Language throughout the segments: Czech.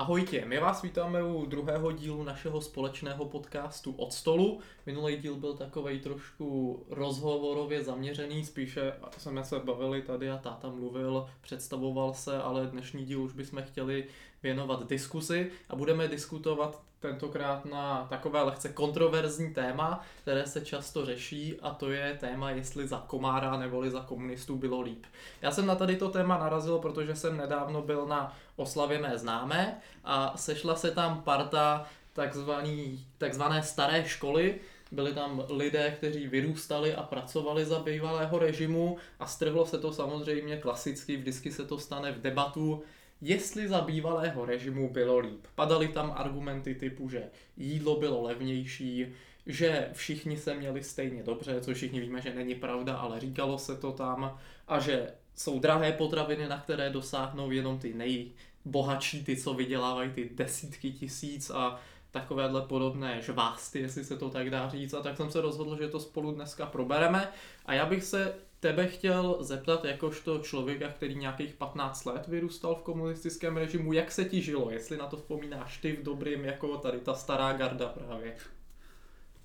Ahojtě, my vás vítáme u druhého dílu našeho společného podcastu Od stolu. Minulý díl byl takovej trošku rozhovorově zaměřený, spíše jsme se bavili tady a táta mluvil, představoval se, ale dnešní díl už bychom chtěli věnovat diskusi a budeme diskutovat tentokrát na takové lehce kontroverzní téma, které se často řeší a to je téma, jestli za komára neboli za komunistů bylo líp. Já jsem na tady to téma narazil, protože jsem nedávno byl na oslavě mé známé a sešla se tam parta takzvaný, takzvané staré školy, byli tam lidé, kteří vyrůstali a pracovali za bývalého režimu a strhlo se to samozřejmě klasicky, vždycky se to stane v debatu, jestli za bývalého režimu bylo líp. Padaly tam argumenty typu, že jídlo bylo levnější, že všichni se měli stejně dobře, což všichni víme, že není pravda, ale říkalo se to tam, a že jsou drahé potraviny, na které dosáhnou jenom ty nejbohatší, ty, co vydělávají ty desítky tisíc a takovéhle podobné žvásty, jestli se to tak dá říct. A tak jsem se rozhodl, že to spolu dneska probereme. A já bych se tebe chtěl zeptat, jakožto člověka, který nějakých 15 let vyrůstal v komunistickém režimu, jak se ti žilo, jestli na to vzpomínáš ty v dobrým, jako tady ta stará garda právě.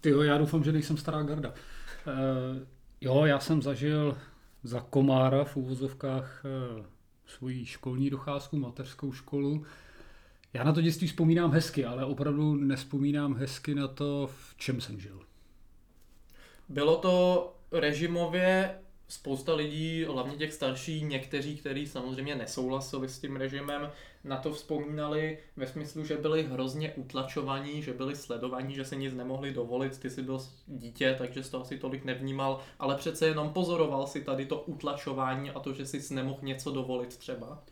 Ty jo, já doufám, že nejsem stará garda. E, jo, já jsem zažil za komára v úvozovkách e, svoji školní docházku, mateřskou školu. Já na to dětství vzpomínám hezky, ale opravdu nespomínám hezky na to, v čem jsem žil. Bylo to režimově spousta lidí, hlavně těch starší, někteří, kteří samozřejmě nesouhlasili s tím režimem, na to vzpomínali ve smyslu, že byli hrozně utlačovaní, že byli sledovaní, že se nic nemohli dovolit, ty jsi byl dítě, takže jsi to asi tolik nevnímal, ale přece jenom pozoroval si tady to utlačování a to, že jsi nemohl něco dovolit třeba.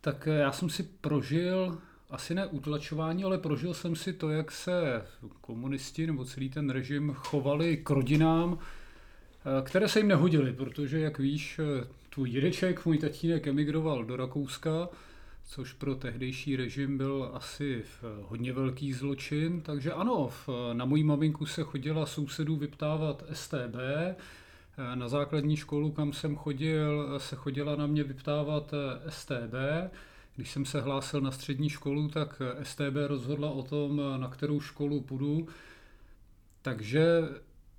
Tak eh, já jsem si prožil asi ne utlačování, ale prožil jsem si to, jak se komunisti nebo celý ten režim chovali k rodinám, které se jim nehodily, protože, jak víš, eh, tvůj dědeček, můj tatínek emigroval do Rakouska, což pro tehdejší režim byl asi eh, hodně velký zločin. Takže ano, na mojí maminku se chodila sousedů vyptávat STB, na základní školu, kam jsem chodil, se chodila na mě vyptávat STB. Když jsem se hlásil na střední školu, tak STB rozhodla o tom, na kterou školu půjdu. Takže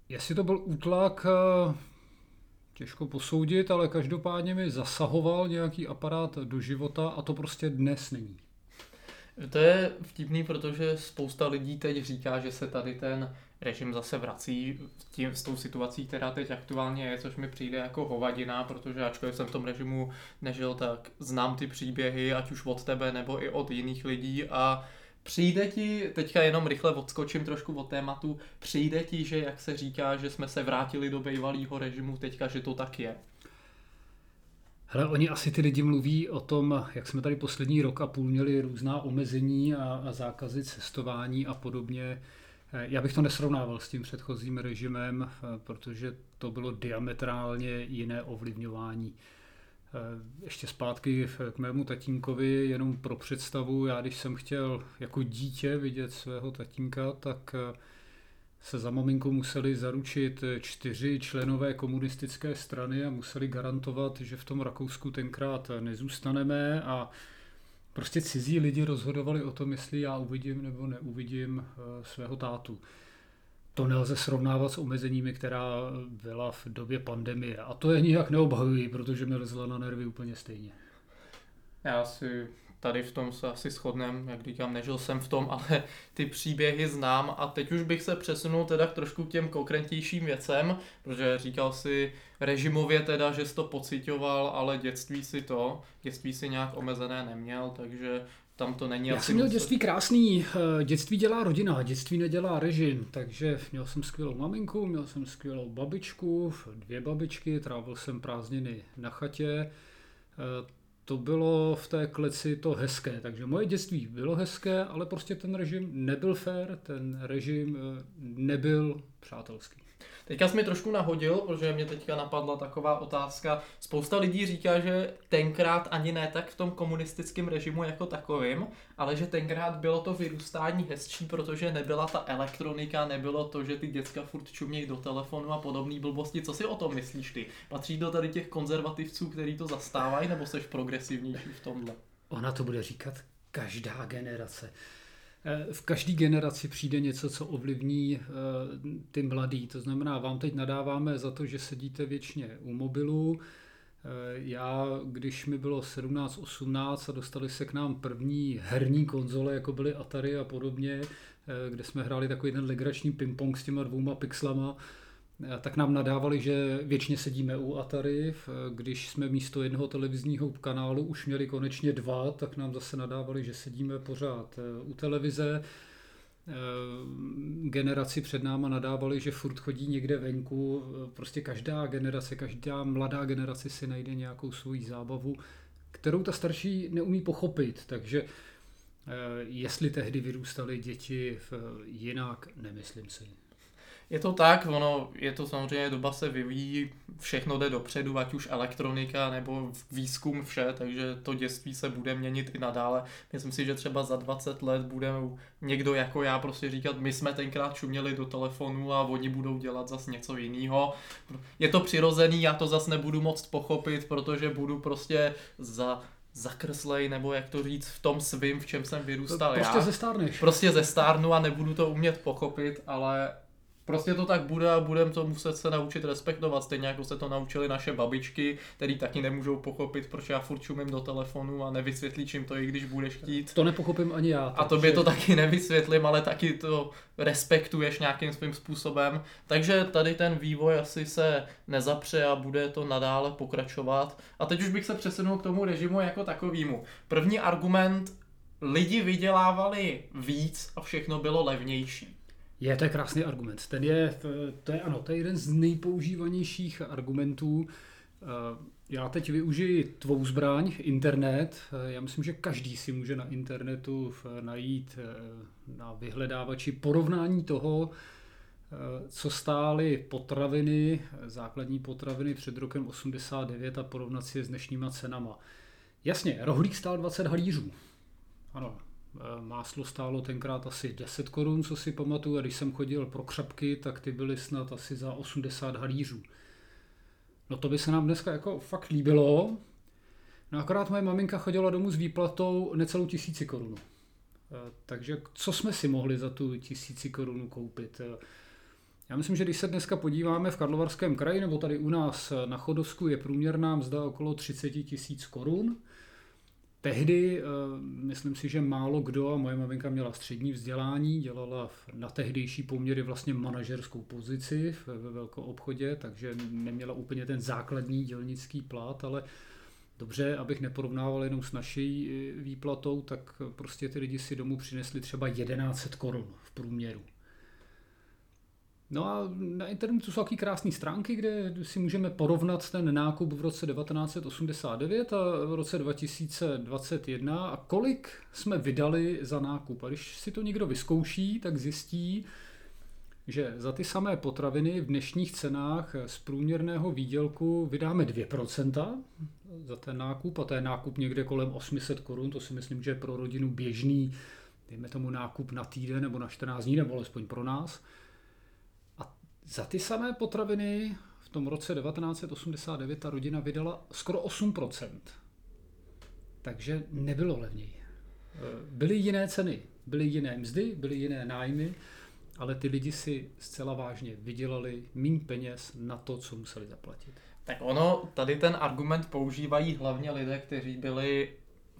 Jestli to byl útlak, eh, těžko posoudit, ale každopádně mi zasahoval nějaký aparát do života a to prostě dnes není. To je vtipný, protože spousta lidí teď říká, že se tady ten režim zase vrací tím, s tou situací, která teď aktuálně je, což mi přijde jako hovadina, protože ačkoliv jsem v tom režimu nežil, tak znám ty příběhy, ať už od tebe nebo i od jiných lidí a Přijde ti, teďka jenom rychle odskočím trošku od tématu, přijde ti, že jak se říká, že jsme se vrátili do bývalého režimu teďka, že to tak je? Hele, oni asi ty lidi mluví o tom, jak jsme tady poslední rok a půl měli různá omezení a, a zákazy cestování a podobně. Já bych to nesrovnával s tím předchozím režimem, protože to bylo diametrálně jiné ovlivňování. Eh, ještě zpátky k mému tatínkovi, jenom pro představu, já když jsem chtěl jako dítě vidět svého tatínka, tak eh, se za maminkou museli zaručit čtyři členové komunistické strany a museli garantovat, že v tom Rakousku tenkrát nezůstaneme a prostě cizí lidi rozhodovali o tom, jestli já uvidím nebo neuvidím eh, svého tátu to nelze srovnávat s omezeními, která byla v době pandemie. A to je nijak neobhajují, protože mi lezla na nervy úplně stejně. Já si tady v tom se asi shodnem, jak říkám, nežil jsem v tom, ale ty příběhy znám a teď už bych se přesunul teda k trošku těm konkrétnějším věcem, protože říkal si režimově teda, že jsi to pocitoval, ale dětství si to, dětství si nějak omezené neměl, takže tam to není Já jsem měl dětství krásný. Eh, dětství dělá rodina, dětství nedělá režim, takže měl jsem skvělou maminku, měl jsem skvělou babičku, dvě babičky, trávil jsem prázdniny na chatě. Eh, to bylo v té kleci to hezké, takže moje dětství bylo hezké, ale prostě ten režim nebyl fair, ten režim eh, nebyl přátelský. Teďka jsi mi trošku nahodil, protože mě teďka napadla taková otázka. Spousta lidí říká, že tenkrát ani ne tak v tom komunistickém režimu jako takovým, ale že tenkrát bylo to vyrůstání hezčí, protože nebyla ta elektronika, nebylo to, že ty děcka furt čumějí do telefonu a podobné blbosti. Co si o tom myslíš ty? Patří do tady těch konzervativců, kteří to zastávají, nebo jsi progresivnější v tomhle? Ona to bude říkat každá generace. Eh, v každé generaci přijde něco, co ovlivní eh, ty mladý. To znamená, vám teď nadáváme za to, že sedíte věčně u mobilu. Eh, já, když mi bylo 17-18 a dostali se k nám první herní konzole, jako byly Atari a podobně, kde jsme hráli takový ten legrační ping-pong s těma dvouma pixlama, tak nám nadávali, že věčně sedíme u Atari. Když jsme místo jednoho televizního kanálu už měli konečně dva, tak nám zase nadávali, že sedíme pořád eh, u televize. Eh, generaci před náma nadávali, že furt chodí někde venku. Eh, prostě každá generace, každá mladá generace si najde nějakou svoji zábavu, kterou ta starší neumí pochopit. Takže jestli tehdy vyrůstaly děti jinak, nemyslím si. Je to tak, ono, je to samozřejmě, doba se vyvíjí, všechno jde dopředu, ať už elektronika nebo výzkum, vše, takže to dětství se bude měnit i nadále. Myslím si, že třeba za 20 let bude někdo jako já prostě říkat, my jsme tenkrát čuměli do telefonu a oni budou dělat zase něco jiného. Je to přirozený, já to zase nebudu moc pochopit, protože budu prostě za zakrslej, nebo jak to říct, v tom svým, v čem jsem vyrůstal prostě já. Prostě zestárneš. Prostě zestárnu a nebudu to umět pochopit, ale Prostě to tak bude a budeme to muset se naučit respektovat, stejně jako se to naučili naše babičky, který taky nemůžou pochopit, proč já furt čumím do telefonu a nevysvětlí, čím to i když budeš chtít. To nepochopím ani já. A tobě to taky nevysvětlím, ale taky to respektuješ nějakým svým způsobem. Takže tady ten vývoj asi se nezapře a bude to nadále pokračovat. A teď už bych se přesunul k tomu režimu jako takovýmu. První argument, lidi vydělávali víc a všechno bylo levnější. Je, to je krásný argument. Ten je, to, je ano, to je jeden z nejpoužívanějších argumentů. Eh, já teď využiji tvou zbraň, internet. Eh, já myslím, že každý si může na internetu najít eh, na vyhledávači porovnání toho, co stály potraviny, základní potraviny před rokem 89 a porovnat si je s dnešníma cenama. Jasně, rohlík stál 20 halířů. Ano, máslo stálo tenkrát asi 10 korun, co si pamatuju, a když jsem chodil pro křapky, tak ty byly snad asi za 80 halířů. No to by se nám dneska jako fakt líbilo. No akorát moje maminka chodila domů s výplatou necelou tisíci korunu. Eh, takže co jsme si mohli za tu tisíci korunu koupit? Eh, já myslím, že když se dneska podíváme v Karlovarském kraji nebo tady u nás na Chodovsku je průměrná mzda okolo 30 tisíc korun. Tehdy, eh, myslím si, že málo kdo, a moje maminka měla střední vzdělání, dělala na tehdejší poměry vlastně manažerskou pozici ve velkou obchodě, takže neměla úplně ten základní dělnický plat, ale dobře, abych neporovnával jenom s naší eh, výplatou, tak prostě ty lidi si domů přinesli třeba 1100 korun v průměru. No a na internetu jsou taky krásné stránky, kde si můžeme porovnat ten nákup v roce 1989 a v roce 2021 a kolik jsme vydali za nákup. A když si to někdo vyzkouší, tak zjistí, že za ty samé potraviny v dnešních cenách z průměrného výdělku vydáme 2% za ten nákup a to je nákup někde kolem 800 korun, to si myslím, že je pro rodinu běžný, dejme tomu nákup na týden nebo na 14 dní, nebo alespoň pro nás. Za ty samé potraviny v tom roce 1989 ta rodina vydala skoro 8%. Takže nebylo levněji. Byly jiné ceny, byly jiné mzdy, byly jiné nájmy, ale ty lidi si zcela vážně vydělali méně peněz na to, co museli zaplatit. Tak ono, tady ten argument používají hlavně lidé, kteří byli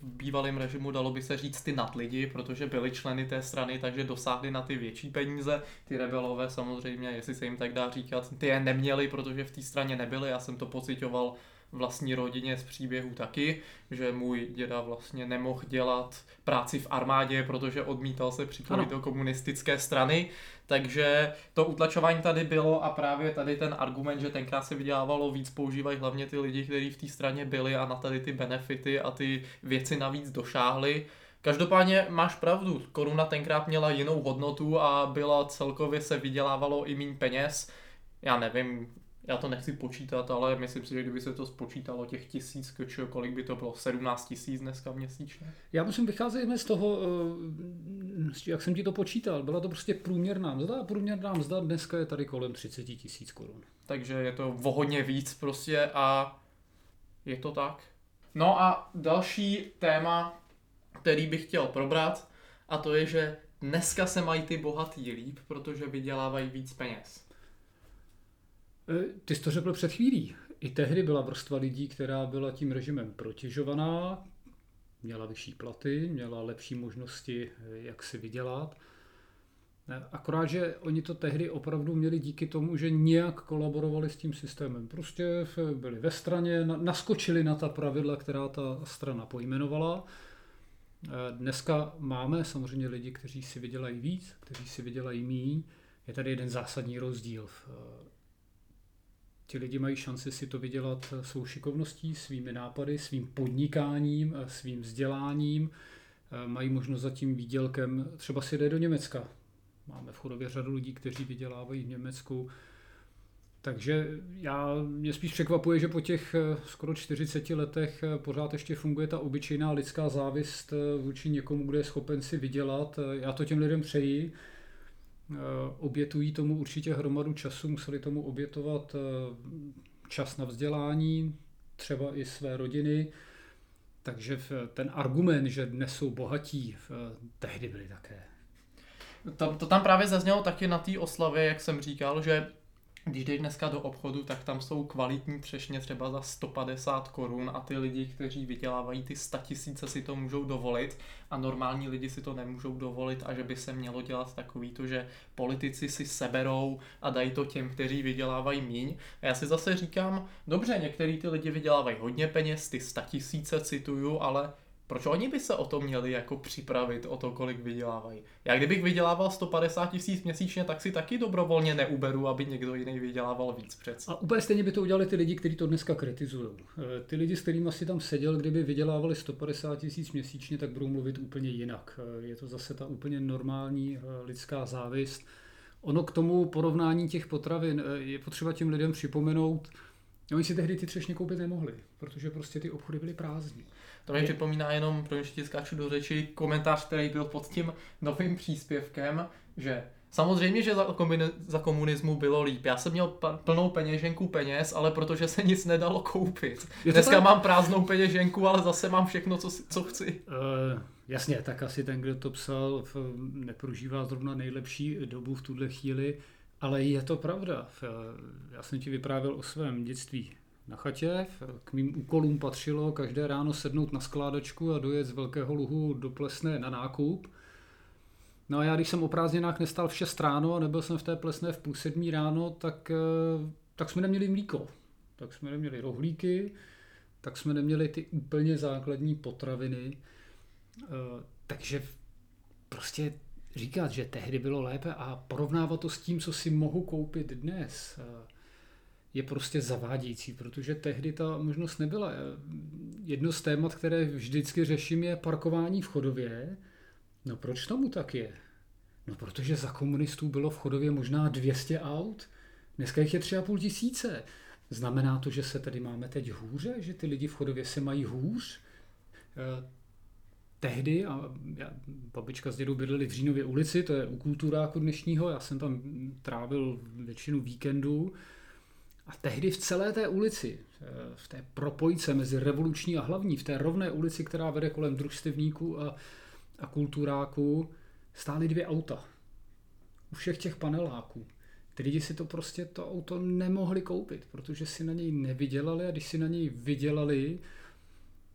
bývalém režimu dalo by se říct ty nadlidi, protože byli členy té strany, takže dosáhli na ty větší peníze. Ty rebelové samozřejmě, jestli se jim tak dá říkat, ty je neměli, protože v té straně nebyli. Já jsem to pocitoval vlastní rodině z příběhu taky, že můj děda vlastně nemohl dělat práci v armádě, protože odmítal se připojit do komunistické strany, takže to utlačování tady bylo a právě tady ten argument, že tenkrát se vydělávalo víc, používají hlavně ty lidi, kteří v té straně byli a na tady ty benefity a ty věci navíc došáhli. Každopádně máš pravdu, koruna tenkrát měla jinou hodnotu a byla celkově se vydělávalo i méně peněz. Já nevím, já to nechci počítat, ale myslím si, že kdyby se to spočítalo těch tisíc, kčo, kolik by to bylo? 17 tisíc dneska měsíčně? Já musím vycházet z toho, eh, jak jsem ti to počítal. Byla to prostě průměrná mzda a průměrná mzda dneska je tady kolem 30 tisíc korun. Takže je to o hodně víc prostě a je to tak. No a další téma, který bych chtěl probrat, a to je, že dneska se mají ty bohatý líp, protože vydělávají víc peněz. E, ty jsi to řekl před chvílí. I tehdy byla vrstva lidí, která byla tím režimem protěžovaná, měla vyšší platy, měla lepší možnosti, jak si vydělat. Akorát, že oni to tehdy opravdu měli díky tomu, že nějak kolaborovali s tím systémem. Prostě byli ve straně, naskočili na ta pravidla, která ta strana pojmenovala. Dneska máme samozřejmě lidi, kteří si vydělají víc, kteří si vydělají míň. Je tady jeden zásadní rozdíl. Ti lidi mají šanci si to vydělat svou šikovností, svými nápady, svým podnikáním, svým vzděláním. Mají možnost za tím výdělkem třeba si jde do Německa, Máme v chodově řadu lidí, kteří vydělávají v Německu. Takže já, mě spíš překvapuje, že po těch eh, skoro 40 letech eh, pořád ještě funguje ta obyčejná lidská závist eh, vůči někomu, kdo je schopen si vydělat. Já to těm lidem přeji. Obětují tomu určitě hromadu času, museli tomu obětovat čas na vzdělání, třeba i své rodiny. Takže ten argument, že dnes jsou bohatí, tehdy byli také to, to tam právě zaznělo taky na té oslavě, jak jsem říkal, že když jdeš dneska do obchodu, tak tam jsou kvalitní třešně třeba za 150 korun a ty lidi, kteří vydělávají ty 100 tisíce, si to můžou dovolit a normální lidi si to nemůžou dovolit a že by se mělo dělat takový to, že politici si seberou a dají to těm, kteří vydělávají míň. A já si zase říkám, dobře, některý ty lidi vydělávají hodně peněz, ty 100 tisíce cituju, ale proč oni by se o to měli jako připravit, o to, kolik vydělávají? Já kdybych vydělával 150 tisíc měsíčně, tak si taky dobrovolně neuberu, aby někdo jiný vydělával víc přece. A úplně stejně by to udělali ty lidi, kteří to dneska kritizují. Eh, ty lidi, s kterými si tam seděl, kdyby vydělávali 150 tisíc měsíčně, tak budou mluvit úplně jinak. Eh, je to zase ta úplně normální eh, lidská závist. Ono k tomu porovnání těch potravin je potřeba těm lidem připomenout, Oni si tehdy ty třešně koupit nemohli, protože prostě ty obchody byly prázdní. To mi připomíná jenom, pro ti skáču do řeči, komentář, který byl pod tím novým příspěvkem, že Samozřejmě, že za, za komunismu bylo líp. Já jsem měl plnou peněženku peněz, ale protože se nic nedalo koupit. Dneska tak? mám prázdnou peněženku, ale zase mám všechno, co, co chci. Uh, jasně, tak asi ten, kdo to psal, neprožívá zrovna nejlepší dobu v tuhle chvíli, ale je to pravda. Já jsem ti vyprávěl o svém dětství na chatě. K mým úkolům patřilo každé ráno sednout na skládačku a dojet z Velkého luhu do Plesné na nákup. No a já, když jsem o prázdninách nestal v 6 ráno a nebyl jsem v té Plesné v půl sedmí ráno, tak, eh, tak jsme neměli mlíko. Tak jsme neměli rohlíky, tak jsme neměli ty úplně základní potraviny. Eh, takže prostě říkat, že tehdy bylo lépe a porovnávat to s tím, co si mohu koupit dnes, eh, je prostě zavádějící, protože tehdy ta možnost nebyla. Jedno z témat, které vždycky řeším, je parkování v chodově. No proč tomu tak je? No protože za komunistů bylo v chodově možná 200 aut, dneska jich je 3,5 tisíce. Znamená to, že se tady máme teď hůře, že ty lidi v chodově se mají hůř? Eh, tehdy, a já, babička s dědou bydleli v Řínově ulici, to je u kulturáku dnešního, já jsem tam trávil většinu víkendu, a tehdy v celé té ulici, eh, v té propojce mezi revoluční a hlavní, v té rovné ulici, která vede kolem družstevníků a, a kulturáků, stály dvě auta. U všech těch paneláků. Ty lidi si to prostě to auto nemohli koupit, protože si na něj nevydělali a když si na něj vydělali,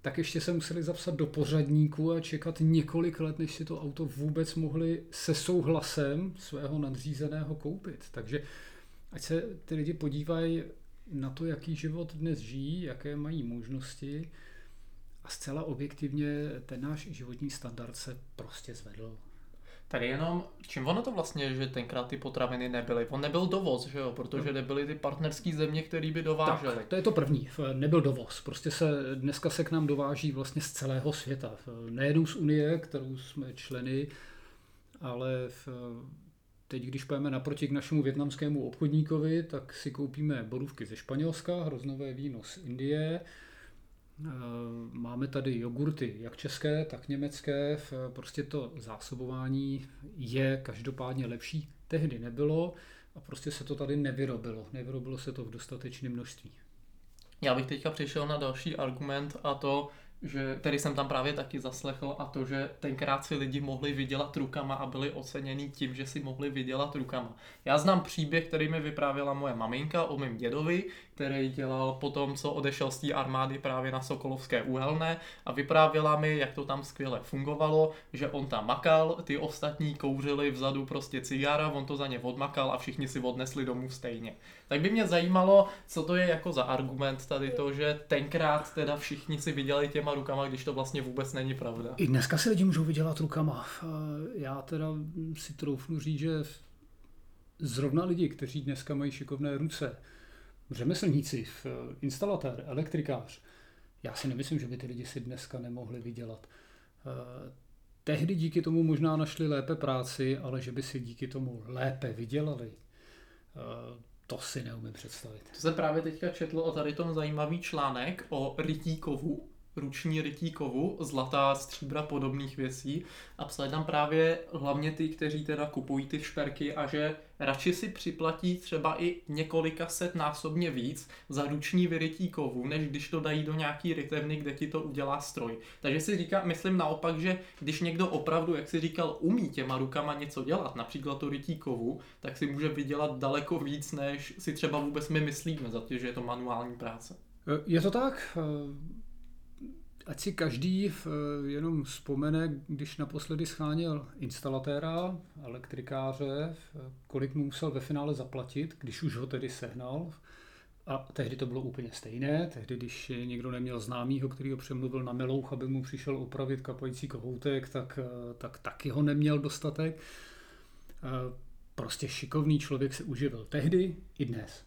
tak ještě se museli zapsat do pořadníku a čekat několik let, než si to auto vůbec mohli se souhlasem svého nadřízeného koupit. Takže ať se ty lidi podívají na to, jaký život dnes žijí, jaké mají možnosti a zcela objektivně ten náš životní standard se prostě zvedl. Tady jenom, čím ono to vlastně, že tenkrát ty potraviny nebyly? On nebyl dovoz, že jo? Protože nebyly ty partnerské země, které by dovážely. Tak, to je to první. Nebyl dovoz. Prostě se, dneska se k nám dováží vlastně z celého světa. Nejenom z Unie, kterou jsme členy, ale v, teď, když pojeme naproti k našemu větnamskému obchodníkovi, tak si koupíme borůvky ze Španělska, hroznové víno z Indie, Eh, máme tady jogurty, jak české, tak německé. Prostě to zásobování je každopádně lepší. Tehdy nebylo a prostě se to tady nevyrobilo. Nevyrobilo se to v dostatečném množství. Já bych teďka přišel na další argument a to, že tady jsem tam právě taky zaslechl a to, že tenkrát si lidi mohli vydělat rukama a byli oceněni tím, že si mohli vydělat rukama. Já znám příběh, který mi vyprávěla moje maminka o mém dědovi, který dělal potom, co odešel z té armády právě na Sokolovské uhelné a vyprávěla mi, jak to tam skvěle fungovalo, že on tam makal, ty ostatní kouřili vzadu prostě cigára, on to za ně odmakal a všichni si odnesli domů stejně. Tak by mě zajímalo, co to je jako za argument tady to, že tenkrát teda všichni si vydělali těma rukama, když to vlastně vůbec není pravda. I dneska si lidi můžou vydělat rukama. Já teda si troufnu říct, že zrovna lidi, kteří dneska mají šikovné ruce, řemeslníci, instalatér, elektrikář, já si nemyslím, že by ty lidi si dneska nemohli vydělat. Eh, tehdy díky tomu možná našli lépe práci, ale že by si díky tomu lépe vydělali, eh, to si neumím představit. To se právě teďka četlo o tady tom zajímavý článek o rytíkovu, ruční rytíkovu, zlatá, stříbra, podobných věcí a psali tam právě hlavně ty, kteří teda kupují ty šperky a že radši si připlatí třeba i několika set násobně víc za ruční vyrytí kovu, než když to dají do nějaký rytevny, kde ti to udělá stroj. Takže si říká, myslím naopak, že když někdo opravdu, jak si říkal, umí těma rukama něco dělat, například to rytí kovu, tak si může vydělat daleko víc, než si třeba vůbec my myslíme, za to, že je to manuální práce. Je to tak? Ať si každý eh, jenom vzpomene, když naposledy scháněl instalatéra, elektrikáře, eh, kolik mu musel ve finále zaplatit, když už ho tedy sehnal. A tehdy to bylo úplně stejné. Tehdy, když někdo neměl známýho, který ho přemluvil na melouch, aby mu přišel opravit kapající kohoutek, tak, eh, tak taky ho neměl dostatek. Prostě šikovný člověk se uživil tehdy i dnes.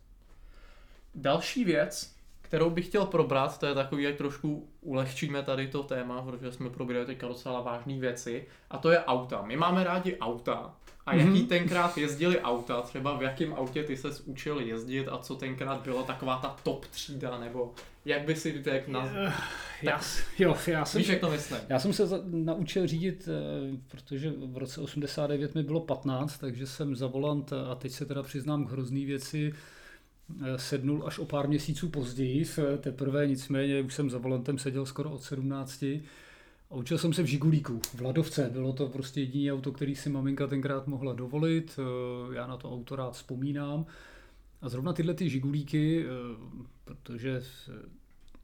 Další věc, kterou bych chtěl probrat, to je takový, jak trošku ulehčíme tady to téma, protože jsme probírali teďka docela vážné věci, a to je auta. My máme rádi auta. A jaký mm-hmm. tenkrát jezdili auta, třeba v jakém autě ty ses učil jezdit a co tenkrát bylo taková ta top třída, nebo jak by si tak na... Uh, já, jo, já jsem, víš, jak to myslím? Já jsem se za, naučil řídit, eh, protože v roce 89 mi bylo 15, takže jsem za volant a teď se teda přiznám k hrozný věci, Eh, sednul až o pár měsíců později, teprve nicméně už jsem za volantem seděl skoro od 17. A učil jsem se v Žigulíku, v Ladovce. Bylo to prostě jediné auto, který si maminka tenkrát mohla dovolit. Eh, já na to auto rád vzpomínám. A zrovna tyhle ty Žigulíky, eh, protože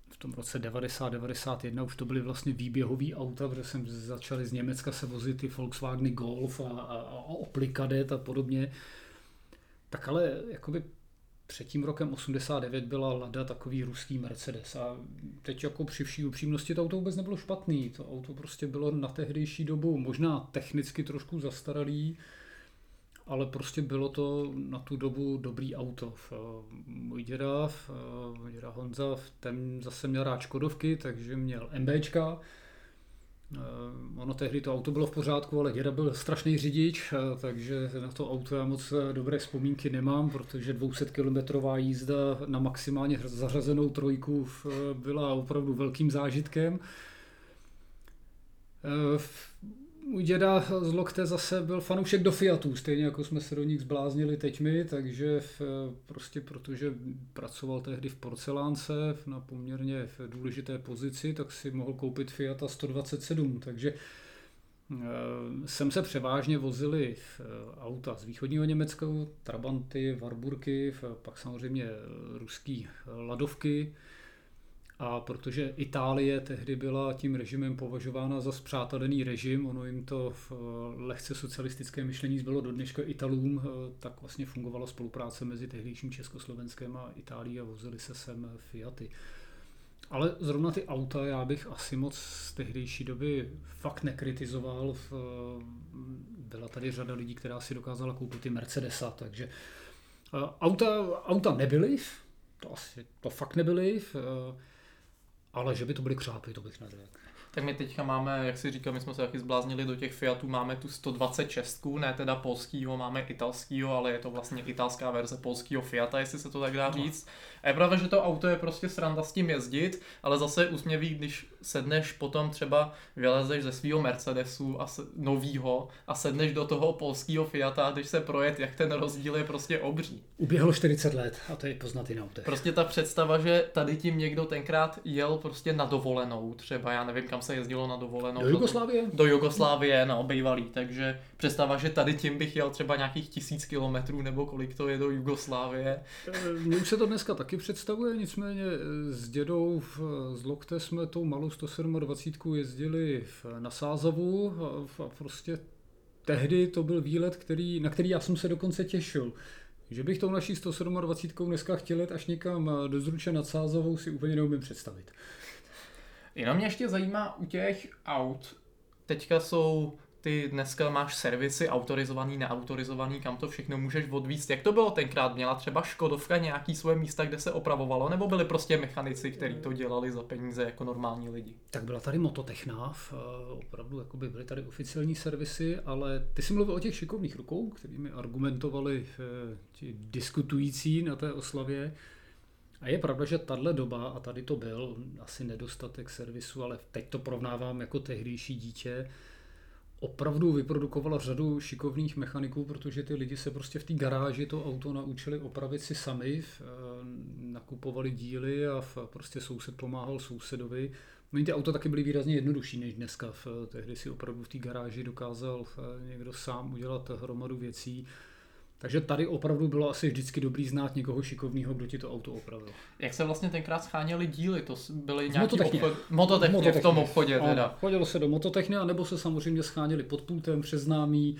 v tom roce 90-91 už to byly vlastně výběhové auta, protože jsem začali z Německa se vozit ty Volkswageny Golf a, a, a Opel a podobně. Tak ale jakoby před tím rokem 89 byla Lada takový ruský Mercedes a teď jako při vší upřímnosti to auto vůbec nebylo špatný. To auto prostě bylo na tehdejší dobu možná technicky trošku zastaralý, ale prostě bylo to na tu dobu dobrý auto. Můj děda, můj děda Honza, ten zase měl rád Škodovky, takže měl MBčka, Eh, ono tehdy to auto bylo v pořádku, ale děda byl strašný řidič, eh, takže na to auto já moc eh, dobré vzpomínky nemám, protože 200 kilometrová jízda na maximálně zařazenou trojku byla opravdu velkým zážitkem. Můj děda z Lokte zase byl fanoušek do Fiatů, stejně jako jsme se do nich zbláznili teď my, takže v, prostě protože pracoval tehdy v porcelánce na poměrně v důležité pozici, tak si mohl koupit Fiata 127, takže eh, sem se převážně vozili v auta z východního Německa, Trabanty, Warburky, pak samozřejmě ruský Ladovky, a protože Itálie tehdy byla tím režimem považována za zpřátelený režim, ono jim to v eh, lehce socialistické myšlení zbylo do dneška Italům, eh, tak vlastně fungovala spolupráce mezi tehdejším Československem a Itálií a vozili se sem Fiaty. Ale zrovna ty auta já bych asi moc z tehdejší doby fakt nekritizoval. Eh, byla tady řada lidí, která si dokázala koupit i Mercedesa, takže auta, auta nebyly, to asi to fakt nebyly. Ale že by to byly křápy, to bych neřekl. Tak my teďka máme, jak si říkám, my jsme se taky zbláznili do těch Fiatů, máme tu 126, ne teda polskýho, máme italskýho, ale je to vlastně italská verze polského Fiata, jestli se to tak dá říct. A je pravda, že to auto je prostě sranda s tím jezdit, ale zase úsměví, když sedneš potom třeba vylezeš ze svého Mercedesu a se, novýho a sedneš do toho polského Fiata a když se projet, jak ten rozdíl je prostě obří. Uběhlo 40 let a to je poznat i na autech. Prostě ta představa, že tady tím někdo tenkrát jel prostě na dovolenou, třeba já nevím, kam se jezdilo na dovolenou. Do Jugoslávie? Do Jugoslávie, na obejvalý, takže představa, že tady tím bych jel třeba nějakých tisíc kilometrů nebo kolik to je do Jugoslávie. Mně už se to dneska taky představuje, nicméně s dědou v, z Lokte jsme tou malou 127 jezdili na Sázavu a, a prostě tehdy to byl výlet, který, na který já jsem se dokonce těšil. Že bych tou naší 127 dneska chtěl jet až někam do Zruče nad Sázovou si úplně neumím představit. Jenom mě ještě zajímá u těch aut, teďka jsou ty dneska máš servisy autorizovaný, neautorizovaný, kam to všechno můžeš odvíst. Jak to bylo tenkrát? Měla třeba Škodovka nějaký svoje místa, kde se opravovalo, nebo byli prostě mechanici, kteří to dělali za peníze jako normální lidi? Tak byla tady Mototechna, opravdu jako by byly tady oficiální servisy, ale ty jsi mluvil o těch šikovných rukou, kterými argumentovali eh, ti diskutující na té oslavě. A je pravda, že tahle doba, a tady to byl asi nedostatek servisu, ale teď to porovnávám jako tehdejší dítě, opravdu vyprodukovala řadu šikovných mechaniků, protože ty lidi se prostě v té garáži to auto naučili opravit si sami, eh, nakupovali díly a prostě soused pomáhal sousedovi. No ty auta taky byly výrazně jednodušší než dneska. Tehdy si opravdu v té garáži dokázal eh, někdo sám udělat hromadu věcí. Takže tady opravdu bylo asi vždycky dobrý znát někoho šikovného, kdo ti to auto opravil. Jak se vlastně tenkrát scháněly díly? To byly mototechně. obchod... Mototechně, mototechně v tom obchodě teda. chodilo se do mototechny, nebo se samozřejmě scháněli pod pultem přes známý,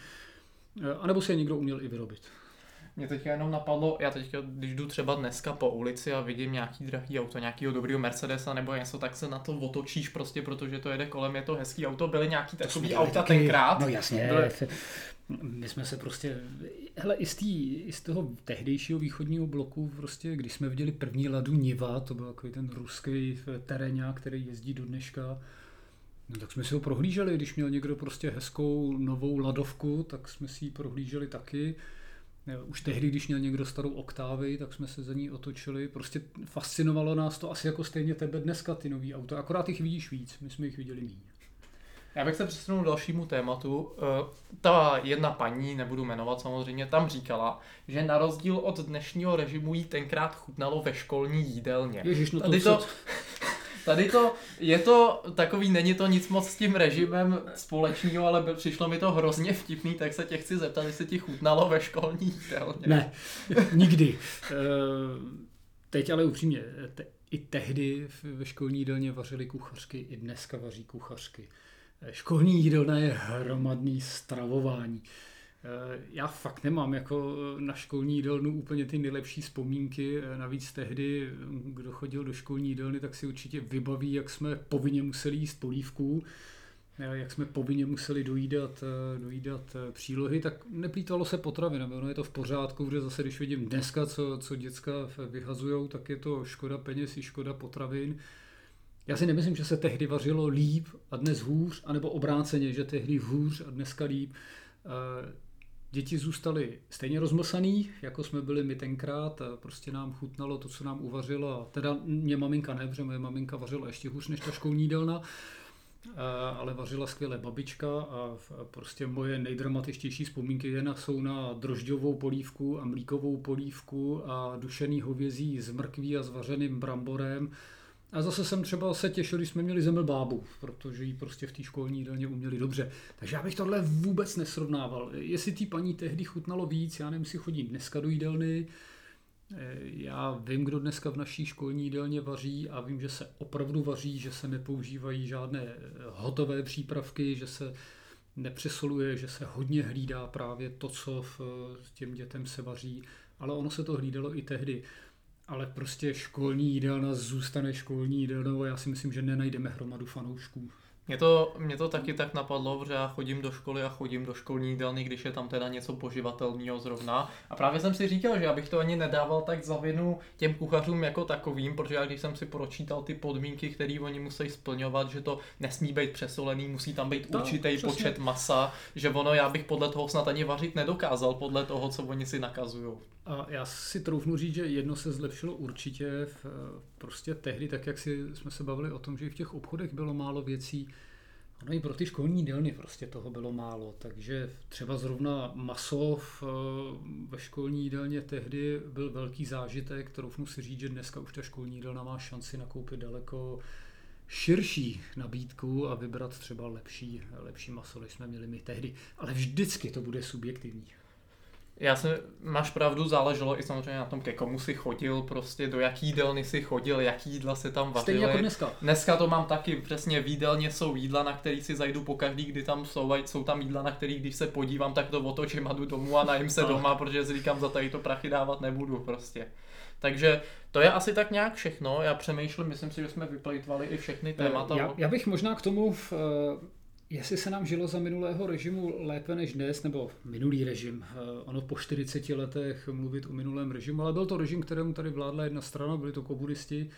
eh, anebo se je někdo uměl i vyrobit. Mě teďka jenom napadlo, já teďka, když jdu třeba dneska po ulici a vidím nějaký drahý auto, nějakýho dobrýho Mercedesa nebo něco, tak se na to otočíš prostě, protože to jede kolem, je to hezký auto. Byly nějaký takový auta taky, tenkrát. No jasně. Byly... My jsme se prostě, hele, i z, tý, i z toho tehdejšího východního bloku, prostě, když jsme viděli první ladu Niva, to byl takový ten ruský terénák, který jezdí do dneška, No, tak jsme si ho prohlíželi, když měl někdo prostě hezkou novou ladovku, tak jsme si ji prohlíželi taky. Už tehdy, když měl někdo starou oktávy, tak jsme se za ní otočili. Prostě fascinovalo nás to asi jako stejně tebe dneska ty nový auta, akorát jich vidíš víc, my jsme jich viděli méně. Já bych se přesunul k dalšímu tématu. Eh, ta jedna paní, nebudu jmenovat samozřejmě, tam říkala, že na rozdíl od dnešního režimu jí tenkrát chutnalo ve školní jídelně. Ježiš, no tady to, Tady to, je to takový, není to nic moc s tím režimem společného, ale přišlo mi to hrozně vtipný, tak se tě chci zeptat, jestli ti chutnalo ve školní jídelně. Ne, nikdy. Eh, teď ale upřímně, te, i tehdy ve školní jídelně vařili kuchařky, i dneska vaří kuchařky. Školní jídelna je hromadný stravování. Eh, já fakt nemám jako na školní jídelnu úplně ty nejlepší vzpomínky. Eh, navíc tehdy, kdo chodil do školní jídelny, tak si určitě vybaví, jak jsme povinně museli jíst polívku, eh, jak jsme povinně museli dojídat, dojídat přílohy, tak neplýtvalo se potravinami. Ono je to v pořádku, protože zase, když vidím dneska, co, co děcka vyhazují, tak je to škoda peněz i škoda potravin. Já si nemyslím, že se tehdy vařilo líp a dnes hůř, anebo obráceně, že tehdy hůř a dneska líp. Eh, děti zůstaly stejně rozmlsaný, jako jsme byli my tenkrát. Prostě nám chutnalo to, co nám uvařila. Teda mě maminka ne, protože moje maminka vařila ještě hůř než ta školní jídelna eh, ale vařila skvěle babička a prostě moje nejdramatičtější vzpomínky jen jsou na drožďovou polívku a mlíkovou polívku a dušený hovězí s mrkví a s vařeným bramborem a zase jsem třeba se těšil, když jsme měli zemlbábu, protože ji prostě v té školní jídelně uměli dobře. Takže já bych tohle vůbec nesrovnával. Jestli té paní tehdy chutnalo víc, já nevím, si chodí dneska do jídelny, eh, já vím, kdo dneska v naší školní jídelně vaří a vím, že se opravdu vaří, že se nepoužívají žádné eh, hotové přípravky, že se nepřesoluje, že se hodně hlídá právě to, co v těm dětem se vaří, ale ono se to hlídalo i tehdy ale prostě školní jídelna zůstane školní jídelnou a já si myslím, že nenajdeme hromadu fanoušků. Mě to, mě to taky tak napadlo, že já chodím do školy a chodím do školní jídelny, když je tam teda něco poživatelného zrovna. A právě jsem si říkal, že já bych to ani nedával tak za vinu těm kuchařům jako takovým, protože já když jsem si pročítal ty podmínky, které oni musí splňovat, že to nesmí být přesolený, musí tam být no, určitý počet masa, že ono já bych podle toho snad ani vařit nedokázal, podle toho, co oni si nakazují. A já si troufnu říct, že jedno se zlepšilo určitě v, prostě tehdy, tak jak si jsme se bavili o tom, že i v těch obchodech bylo málo věcí, Ono i pro ty školní dílny prostě toho bylo málo, takže třeba zrovna maso v, ve školní jídelně tehdy byl velký zážitek, troufnu si říct, že dneska už ta školní jídelna má šanci nakoupit daleko širší nabídku a vybrat třeba lepší, lepší maso, než jsme měli my tehdy. Ale vždycky to bude subjektivní. Já jsem, máš pravdu, záleželo i samozřejmě na tom, ke komu si chodil, prostě do jaký jídelny si chodil, jaký jídla se tam vařily. Stejně jako dneska. Dneska to mám taky, přesně v jídelně jsou jídla, na který si zajdu po každý, kdy tam jsou, jsou tam jídla, na který když se podívám, tak to otočím a jdu domů a najím se doma, protože si říkám, za tady to prachy dávat nebudu prostě. Takže to je asi tak nějak všechno. Já přemýšlím, myslím si, že jsme vyplejtvali i všechny témata. Já, já bych možná k tomu v, Jestli se nám žilo za minulého režimu lépe než dnes, nebo minulý režim, eh, ono po 40 letech mluvit o minulém režimu, ale byl to režim, kterému tady vládla jedna strana, byli to komunisti.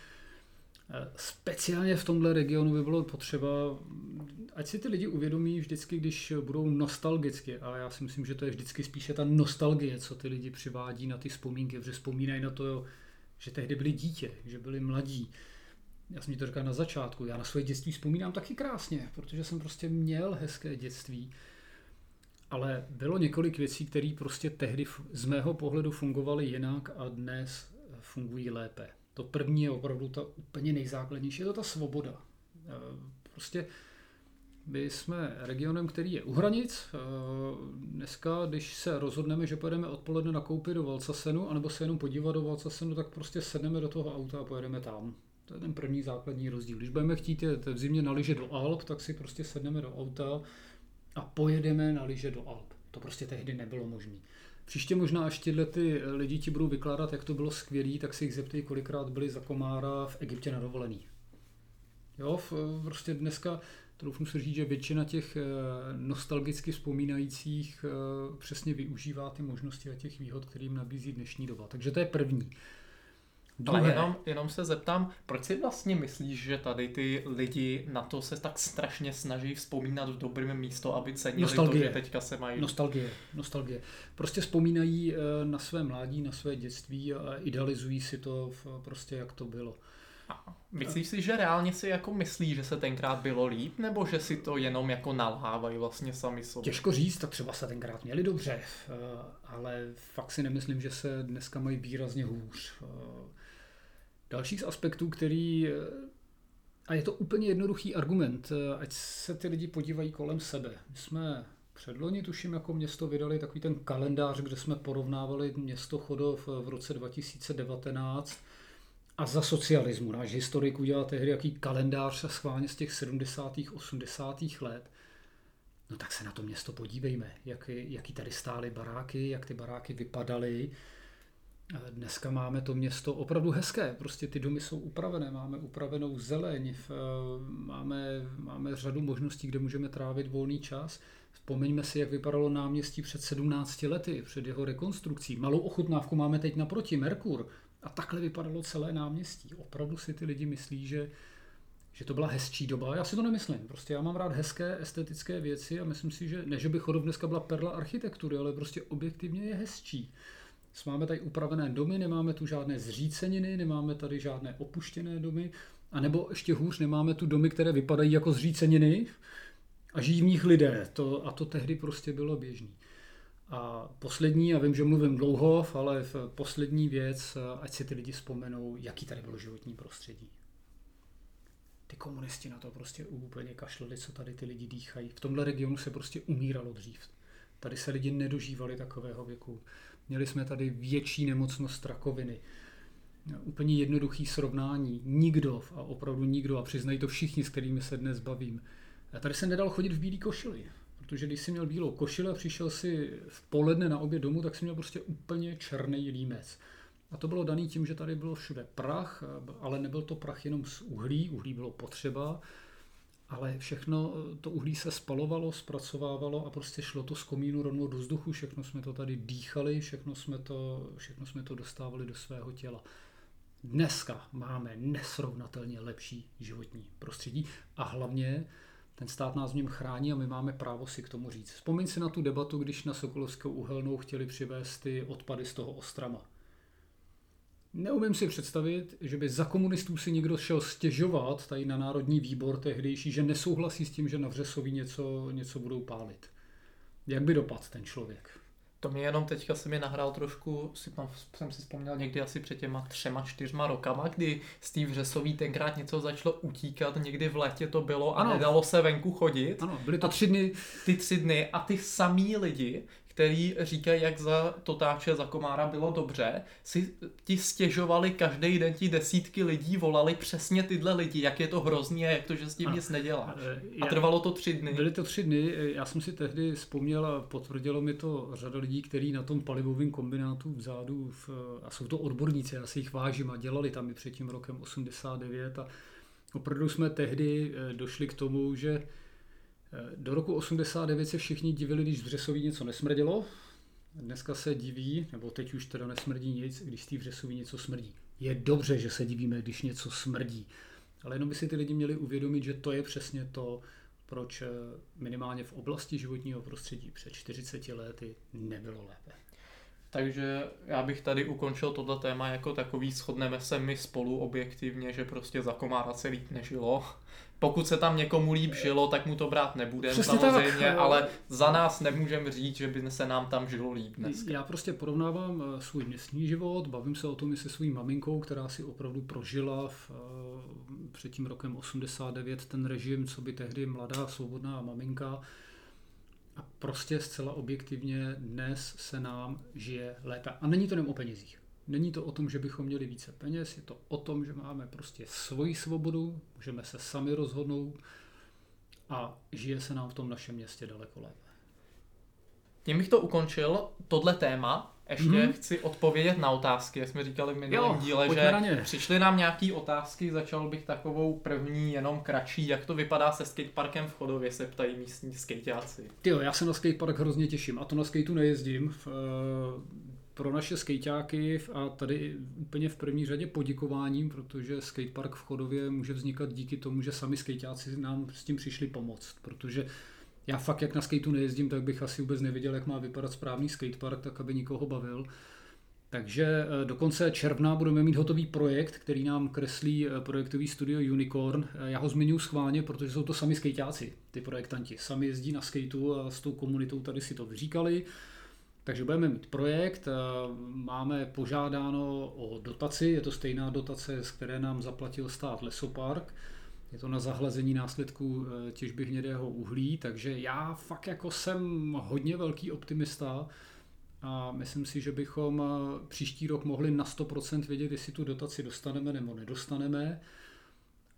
Eh, speciálně v tomhle regionu by bylo potřeba, ať si ty lidi uvědomí vždycky, když budou nostalgicky, ale já si myslím, že to je vždycky spíše ta nostalgie, co ty lidi přivádí na ty vzpomínky, protože vzpomínají na to, že tehdy byli dítě, že byli mladí, já jsem ti to říkal na začátku, já na své dětství vzpomínám taky krásně, protože jsem prostě měl hezké dětství. Ale bylo několik věcí, které prostě tehdy z mého pohledu fungovaly jinak a dnes fungují lépe. To první je opravdu ta úplně nejzákladnější, je to ta svoboda. E, prostě my jsme regionem, který je u hranic. E, dneska, když se rozhodneme, že pojedeme odpoledne nakoupit do Valcasenu, anebo se jenom podívat do Valcasenu, tak prostě sedneme do toho auta a pojedeme tam. To je ten první základní rozdíl. Když budeme chtít jet v zimě na lyže do Alp, tak si prostě sedneme do auta a pojedeme na lyže do Alp. To prostě tehdy nebylo možné. Příště možná, až tyhle ty lidi ti budou vykládat, jak to bylo skvělé, tak si jich zeptej, kolikrát byli za komára v Egyptě na dovolený. Jo, prostě dneska, troufnu si říct, že většina těch eh, nostalgicky vzpomínajících eh, přesně využívá ty možnosti a těch výhod, kterým nabízí dnešní doba. Takže to je první. Ale jenom, jenom se zeptám, proč si vlastně myslíš, že tady ty lidi na to se tak strašně snaží vzpomínat v dobrém místo, aby cenili nostalgie. to, že teďka se mají... Nostalgie, nostalgie. Prostě vzpomínají eh, na své mládí, na své dětství a idealizují si to prostě, jak to bylo. Myslíš si, že reálně si jako myslí, že se tenkrát bylo líp, nebo že si to jenom jako nalhávají vlastně sami sobě? Těžko říct, tak třeba se tenkrát měli dobře, eh, ale fakt si nemyslím, že se dneska mají výrazně hůř. Eh, Další z aspektů, který a je to úplně jednoduchý argument, ať se ty lidi podívají kolem sebe. My jsme předloni, tuším, jako město vydali takový ten kalendář, kde jsme porovnávali město Chodov v roce 2019 a za socialismu. Náš historik udělal tehdy jaký kalendář schválně z těch 70. 80. let. No tak se na to město podívejme, jak, jaký tady stály baráky, jak ty baráky vypadaly, Dneska máme to město opravdu hezké, prostě ty domy jsou upravené, máme upravenou zeleň, máme, máme řadu možností, kde můžeme trávit volný čas. Vzpomeňme si, jak vypadalo náměstí před 17 lety, před jeho rekonstrukcí. Malou ochutnávku máme teď naproti, Merkur. A takhle vypadalo celé náměstí. Opravdu si ty lidi myslí, že, že to byla hezčí doba. Já si to nemyslím. Prostě já mám rád hezké estetické věci a myslím si, že ne, že by Chodov dneska byla perla architektury, ale prostě objektivně je hezčí. Máme tady upravené domy, nemáme tu žádné zříceniny, nemáme tady žádné opuštěné domy, a nebo ještě hůř, nemáme tu domy, které vypadají jako zříceniny a žijí v nich lidé. To, a to tehdy prostě bylo běžné. A poslední, já vím, že mluvím dlouho, ale poslední věc, ať si ty lidi vzpomenou, jaký tady bylo životní prostředí. Ty komunisti na to prostě úplně kašleli, co tady ty lidi dýchají. V tomhle regionu se prostě umíralo dřív. Tady se lidi nedožívali takového věku. Měli jsme tady větší nemocnost rakoviny. Úplně jednoduchý srovnání. Nikdo, a opravdu nikdo, a přiznají to všichni, s kterými se dnes bavím. A tady se nedal chodit v bílé košili. Protože když jsi měl bílou košili a přišel si v poledne na oběd domů, tak jsi měl prostě úplně černý límec. A to bylo daný tím, že tady bylo všude prach, ale nebyl to prach jenom z uhlí, uhlí bylo potřeba, ale všechno to uhlí se spalovalo, zpracovávalo a prostě šlo to z komínu rovnou do vzduchu, všechno jsme to tady dýchali, všechno jsme to, všechno jsme to dostávali do svého těla. Dneska máme nesrovnatelně lepší životní prostředí a hlavně ten stát nás v něm chrání a my máme právo si k tomu říct. Vzpomeň si na tu debatu, když na Sokolovskou uhelnou chtěli přivést ty odpady z toho Ostrama. Neumím si představit, že by za komunistů si někdo šel stěžovat tady na Národní výbor tehdejší, že nesouhlasí s tím, že na Vřesoví něco, něco budou pálit. Jak by dopadl ten člověk? To mi jenom teďka se mi nahrál trošku, si tam, jsem si vzpomněl někdy asi před těma třema, čtyřma rokama, kdy Steve Řesový tenkrát něco začalo utíkat, někdy v létě to bylo a ano. nedalo se venku chodit. Ano, byly to tři dny. Ty tři dny a ty samý lidi který říkají, jak za Totáče, za Komára bylo dobře, si ti stěžovali každý den ti desítky lidí, volali přesně tyhle lidi, jak je to hrozně, jak to, že s tím a, nic nedělá. A trvalo to tři dny. Byly to tři dny, já jsem si tehdy vzpomněl a potvrdilo mi to řada lidí, kteří na tom palivovém kombinátu vzadu, v, a jsou to odborníci, já si jich vážím a dělali tam i před tím rokem 89 a opravdu jsme tehdy eh, došli k tomu, že do roku 89 se všichni divili, když v Břesoví něco nesmrdělo. Dneska se diví, nebo teď už teda nesmrdí nic, když z té Břesoví něco smrdí. Je dobře, že se divíme, když něco smrdí. Ale jenom by si ty lidi měli uvědomit, že to je přesně to, proč eh, minimálně v oblasti životního prostředí před 40 lety nebylo lépe. Takže já bych tady ukončil tohle téma jako takový, shodneme se my spolu objektivně, že prostě za komára se líp nežilo pokud se tam někomu líp žilo, tak mu to brát nebudeme samozřejmě, tak. ale za nás nemůžeme říct, že by se nám tam žilo líp dnes. Já prostě porovnávám eh, svůj dnesní život, bavím se o tom i se svou maminkou, která si opravdu prožila v, eh, před tím rokem 89 ten režim, co by tehdy mladá, svobodná maminka. A prostě zcela objektivně dnes se nám žije lépe. A není to jen o penězích. Není to o tom, že bychom měli více peněz, je to o tom, že máme prostě svoji svobodu, můžeme se sami rozhodnout a žije se nám v tom našem městě daleko lépe. Tím bych to ukončil, tohle téma. Ještě mm-hmm. chci odpovědět na otázky, jak jsme říkali v minulém díle, že přišly nám nějaké otázky, začal bych takovou první, jenom kratší, jak to vypadá se skateparkem v Chodově, se ptají místní skateáci. Jo, já se na skatepark hrozně těším a to na skateu nejezdím. Pro naše skejťáky a tady úplně v první řadě poděkováním, protože skatepark v Chodově může vznikat díky tomu, že sami skejťáci nám s tím přišli pomoct, protože já fakt jak na skateu nejezdím, tak bych asi vůbec nevěděl, jak má vypadat správný skatepark, tak aby nikoho bavil. Takže eh, do konce června budeme mít hotový projekt, který nám kreslí eh, projektový studio Unicorn. Eh, já ho zmiňuji schválně, protože jsou to sami skejťáci, ty projektanti. Sami jezdí na skateu a s tou komunitou tady si to vyříkali. Takže budeme mít projekt, máme požádáno o dotaci, je to stejná dotace, z které nám zaplatil stát Lesopark. Je to na zahlazení následků e, těžby hnědého uhlí, takže já fakt jako jsem hodně velký optimista a myslím si, že bychom e, příští rok mohli na 100% vědět, jestli tu dotaci dostaneme nebo nedostaneme.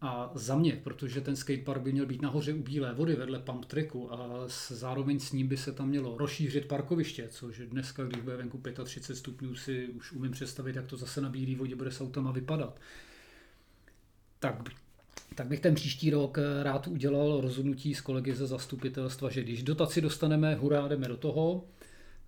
A za mě, protože ten skatepark by měl být nahoře u Bílé vody vedle pump tracku a zároveň s ním by se tam mělo rozšířit parkoviště, což dneska, když bude venku 35 stupňů, si už umím představit, jak to zase na Bílé vodě bude s autama vypadat. Tak, tak bych ten příští rok rád udělal rozhodnutí s kolegy ze zastupitelstva, že když dotaci dostaneme, hurá, jdeme do toho.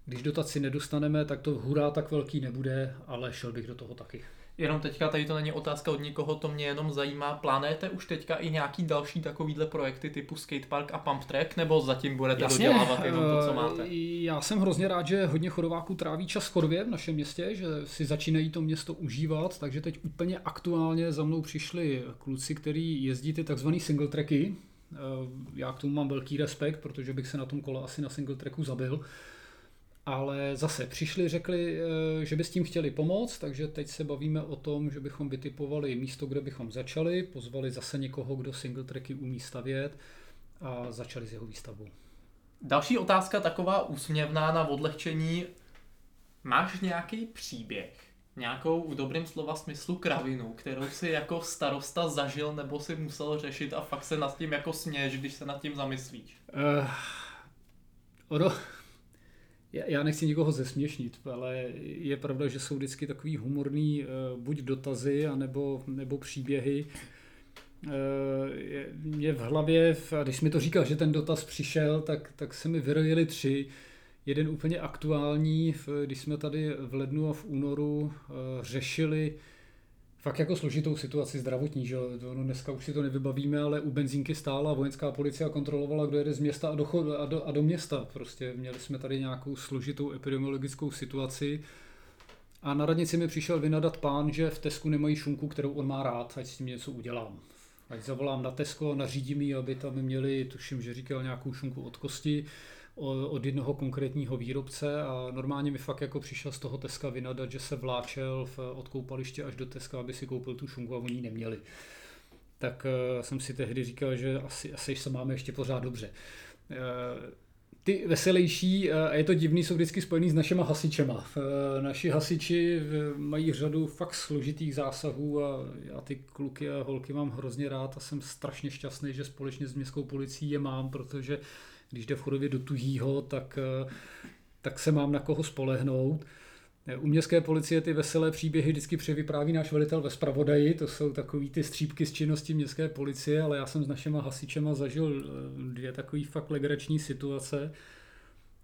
Když dotaci nedostaneme, tak to hurá tak velký nebude, ale šel bych do toho taky. Jenom teďka tady to není otázka od nikoho, to mě jenom zajímá. Plánujete už teďka i nějaký další takovýhle projekty typu skatepark a pump track, nebo zatím budete Jasně, dodělávat jenom to, co eh, máte? Já jsem hrozně rád, že hodně chodováků tráví čas v Chodově v našem městě, že si začínají to město užívat, takže teď úplně aktuálně za mnou přišli kluci, kteří jezdí ty takzvané single tracky. Eh, já k tomu mám velký respekt, protože bych se na tom kole asi na single tracku zabil ale zase přišli, řekli, eh, že by s tím chtěli pomoct, takže teď se bavíme o tom, že bychom vytipovali místo, kde bychom začali, pozvali zase někoho, kdo single tracky umí stavět a začali s jeho výstavbou. Další otázka taková úsměvná na odlehčení. Máš nějaký příběh, nějakou v dobrém slova smyslu kravinu, kterou si jako starosta zažil nebo si musel řešit a fakt se nad tím jako směješ, když se nad tím zamyslíš? Uh, ono, já nechci nikoho zesměšnit, ale je pravda, že jsou vždycky takový humorný eh, buď dotazy, anebo, nebo příběhy. mě v hlavě, a když mi to říkal, že ten dotaz přišel, tak, tak se mi vyrojili tři. Jeden úplně aktuální, když jsme tady v lednu a v únoru řešili fakt jako složitou situaci zdravotní, že no, dneska už si to nevybavíme, ale u benzínky stála vojenská policie a kontrolovala, kdo jede z města a do, a do, a do města. Prostě měli jsme tady nějakou složitou epidemiologickou situaci a na radnici mi přišel vynadat pán, že v Tesku nemají šunku, kterou on má rád, ať s tím něco udělám. Ať zavolám na Tesko, nařídím jí, aby tam měli, tuším, že říkal nějakou šunku od kosti, od jednoho konkrétního výrobce a normálně mi fakt jako přišel z toho Teska vynadat, že se vláčel v, od koupaliště až do Teska, aby si koupil tu šunku a oni ji neměli. Tak uh, jsem si tehdy říkal, že asi, asi se máme ještě pořád dobře. Uh, ty veselější, uh, a je to divný, jsou vždycky spojený s našima hasičema. Naši hasiči mají řadu fakt složitých zásahů a já ty kluky a holky mám hrozně rád a jsem strašně šťastný, že společně s městskou policií je mám, protože když jde v chodově do tuhýho, tak, eh, tak se mám na koho spolehnout. U městské policie ty veselé příběhy vždycky převypráví náš velitel ve spravodaji, to jsou takový ty střípky z činnosti městské policie, ale já jsem s našima hasičema zažil eh, dvě takové fakt legrační situace.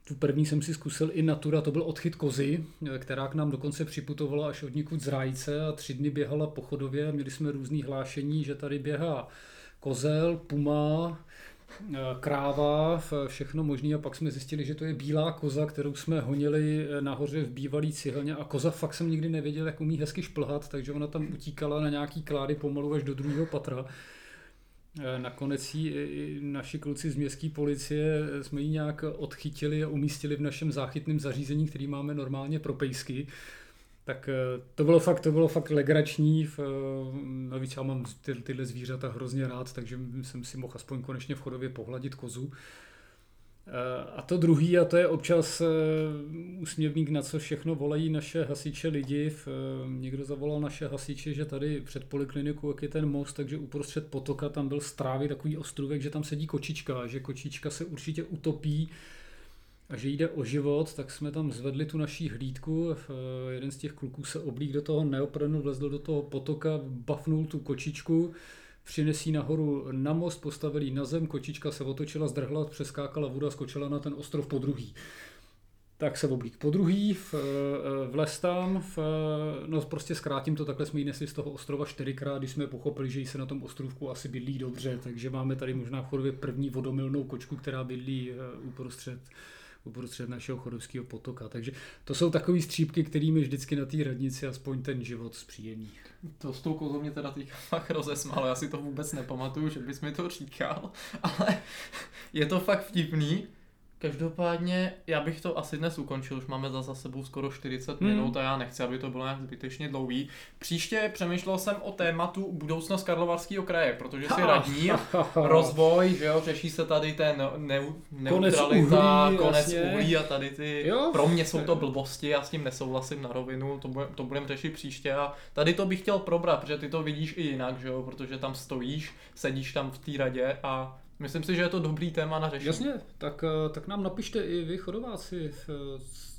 Tu první jsem si zkusil i natura, to byl odchyt kozy, eh, která k nám dokonce připutovala až od někud z rájce a tři dny běhala po chodově. Měli jsme různý hlášení, že tady běhá kozel, puma, kráva, všechno možné a pak jsme zjistili, že to je bílá koza, kterou jsme honili eh, nahoře v bývalý cihelně a koza fakt jsem nikdy nevěděl, jak umí hezky šplhat, takže ona tam utíkala na nějaký klády pomalu až do druhého patra. Eh, nakonec jí naši kluci z městské policie jsme ji nějak odchytili a umístili v našem záchytném zařízení, který máme normálně pro pejsky. Tak eh, to bylo fakt, to bylo fakt legrační. Eh, navíc já mám ty, tyhle zvířata hrozně rád, takže jsem si mohl aspoň konečně v chodově pohladit kozu. Eh, a to druhý, a to je občas úsměvník, na co všechno volají naše hasiče lidi. Někdo zavolal naše hasiče, že tady před poliklinikou, jak je ten most, takže uprostřed potoka tam byl strávy takový ostrůvek, že tam sedí kočička, že kočička se určitě utopí a že jde o život, tak jsme tam zvedli tu naší hlídku. Jeden z těch kluků se oblík do toho neoprenu, vlezl do toho potoka, bafnul tu kočičku, přinesí nahoru na most, postavili na zem, kočička se otočila, zdrhla, přeskákala voda, skočila na ten ostrov po druhý. Tak se oblík po druhý, v, vlez tam, v, no prostě zkrátím to, takhle jsme ji nesli z toho ostrova čtyřikrát, když jsme pochopili, že jí se na tom ostrovku asi bydlí dobře, takže máme tady možná v první vodomilnou kočku, která bydlí eh, uprostřed uprostřed našeho chodovského potoka. Takže to jsou takové střípky, kterými vždycky na té radnici aspoň ten život zpříjemní. To s tou kozou mě teda teďka fakt rozesmálo, já si to vůbec nepamatuju, že bys mi to říkal, ale je to fakt vtipný, Každopádně já bych to asi dnes ukončil, už máme za sebou skoro 40 hmm. minut a já nechci, aby to bylo nějak zbytečně dlouhý. Příště přemýšlel jsem o tématu budoucnost Karlovarského kraje, protože si radní, rozvoj, že jo, řeší se tady ten ne, neutralita, konec uhlí, konec uhlí a tady ty, jo. pro mě jsou to blbosti, já s tím nesouhlasím na rovinu, to, bude, to budeme řešit příště a tady to bych chtěl probrat, protože ty to vidíš i jinak, že jo, protože tam stojíš, sedíš tam v té radě a Myslím si, že je to dobrý téma na řešení. Jasně, tak, eh, tak nám napište i vy chodováci, eh,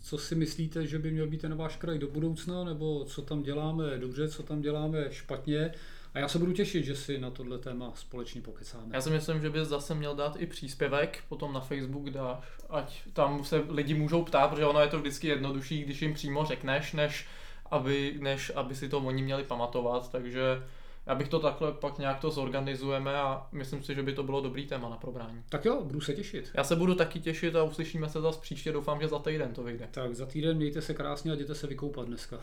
co si myslíte, že by měl být ten váš kraj do budoucna, nebo co tam děláme dobře, co tam děláme špatně. A já se budu těšit, že si na tohle téma společně pokecáme. Já si myslím, že bys zase měl dát i příspěvek, potom na Facebook dáš, ať tam se lidi můžou ptát, protože ono je to vždycky jednodušší, když jim přímo řekneš, než aby, než aby si to oni měli pamatovat, takže já bych to takhle pak nějak to zorganizujeme a myslím si, že by to bylo dobrý téma na probrání. Tak jo, budu se těšit. Já se budu taky těšit a uslyšíme se zase příště, doufám, že za týden to vyjde. Tak za týden mějte se krásně a jděte se vykoupat dneska.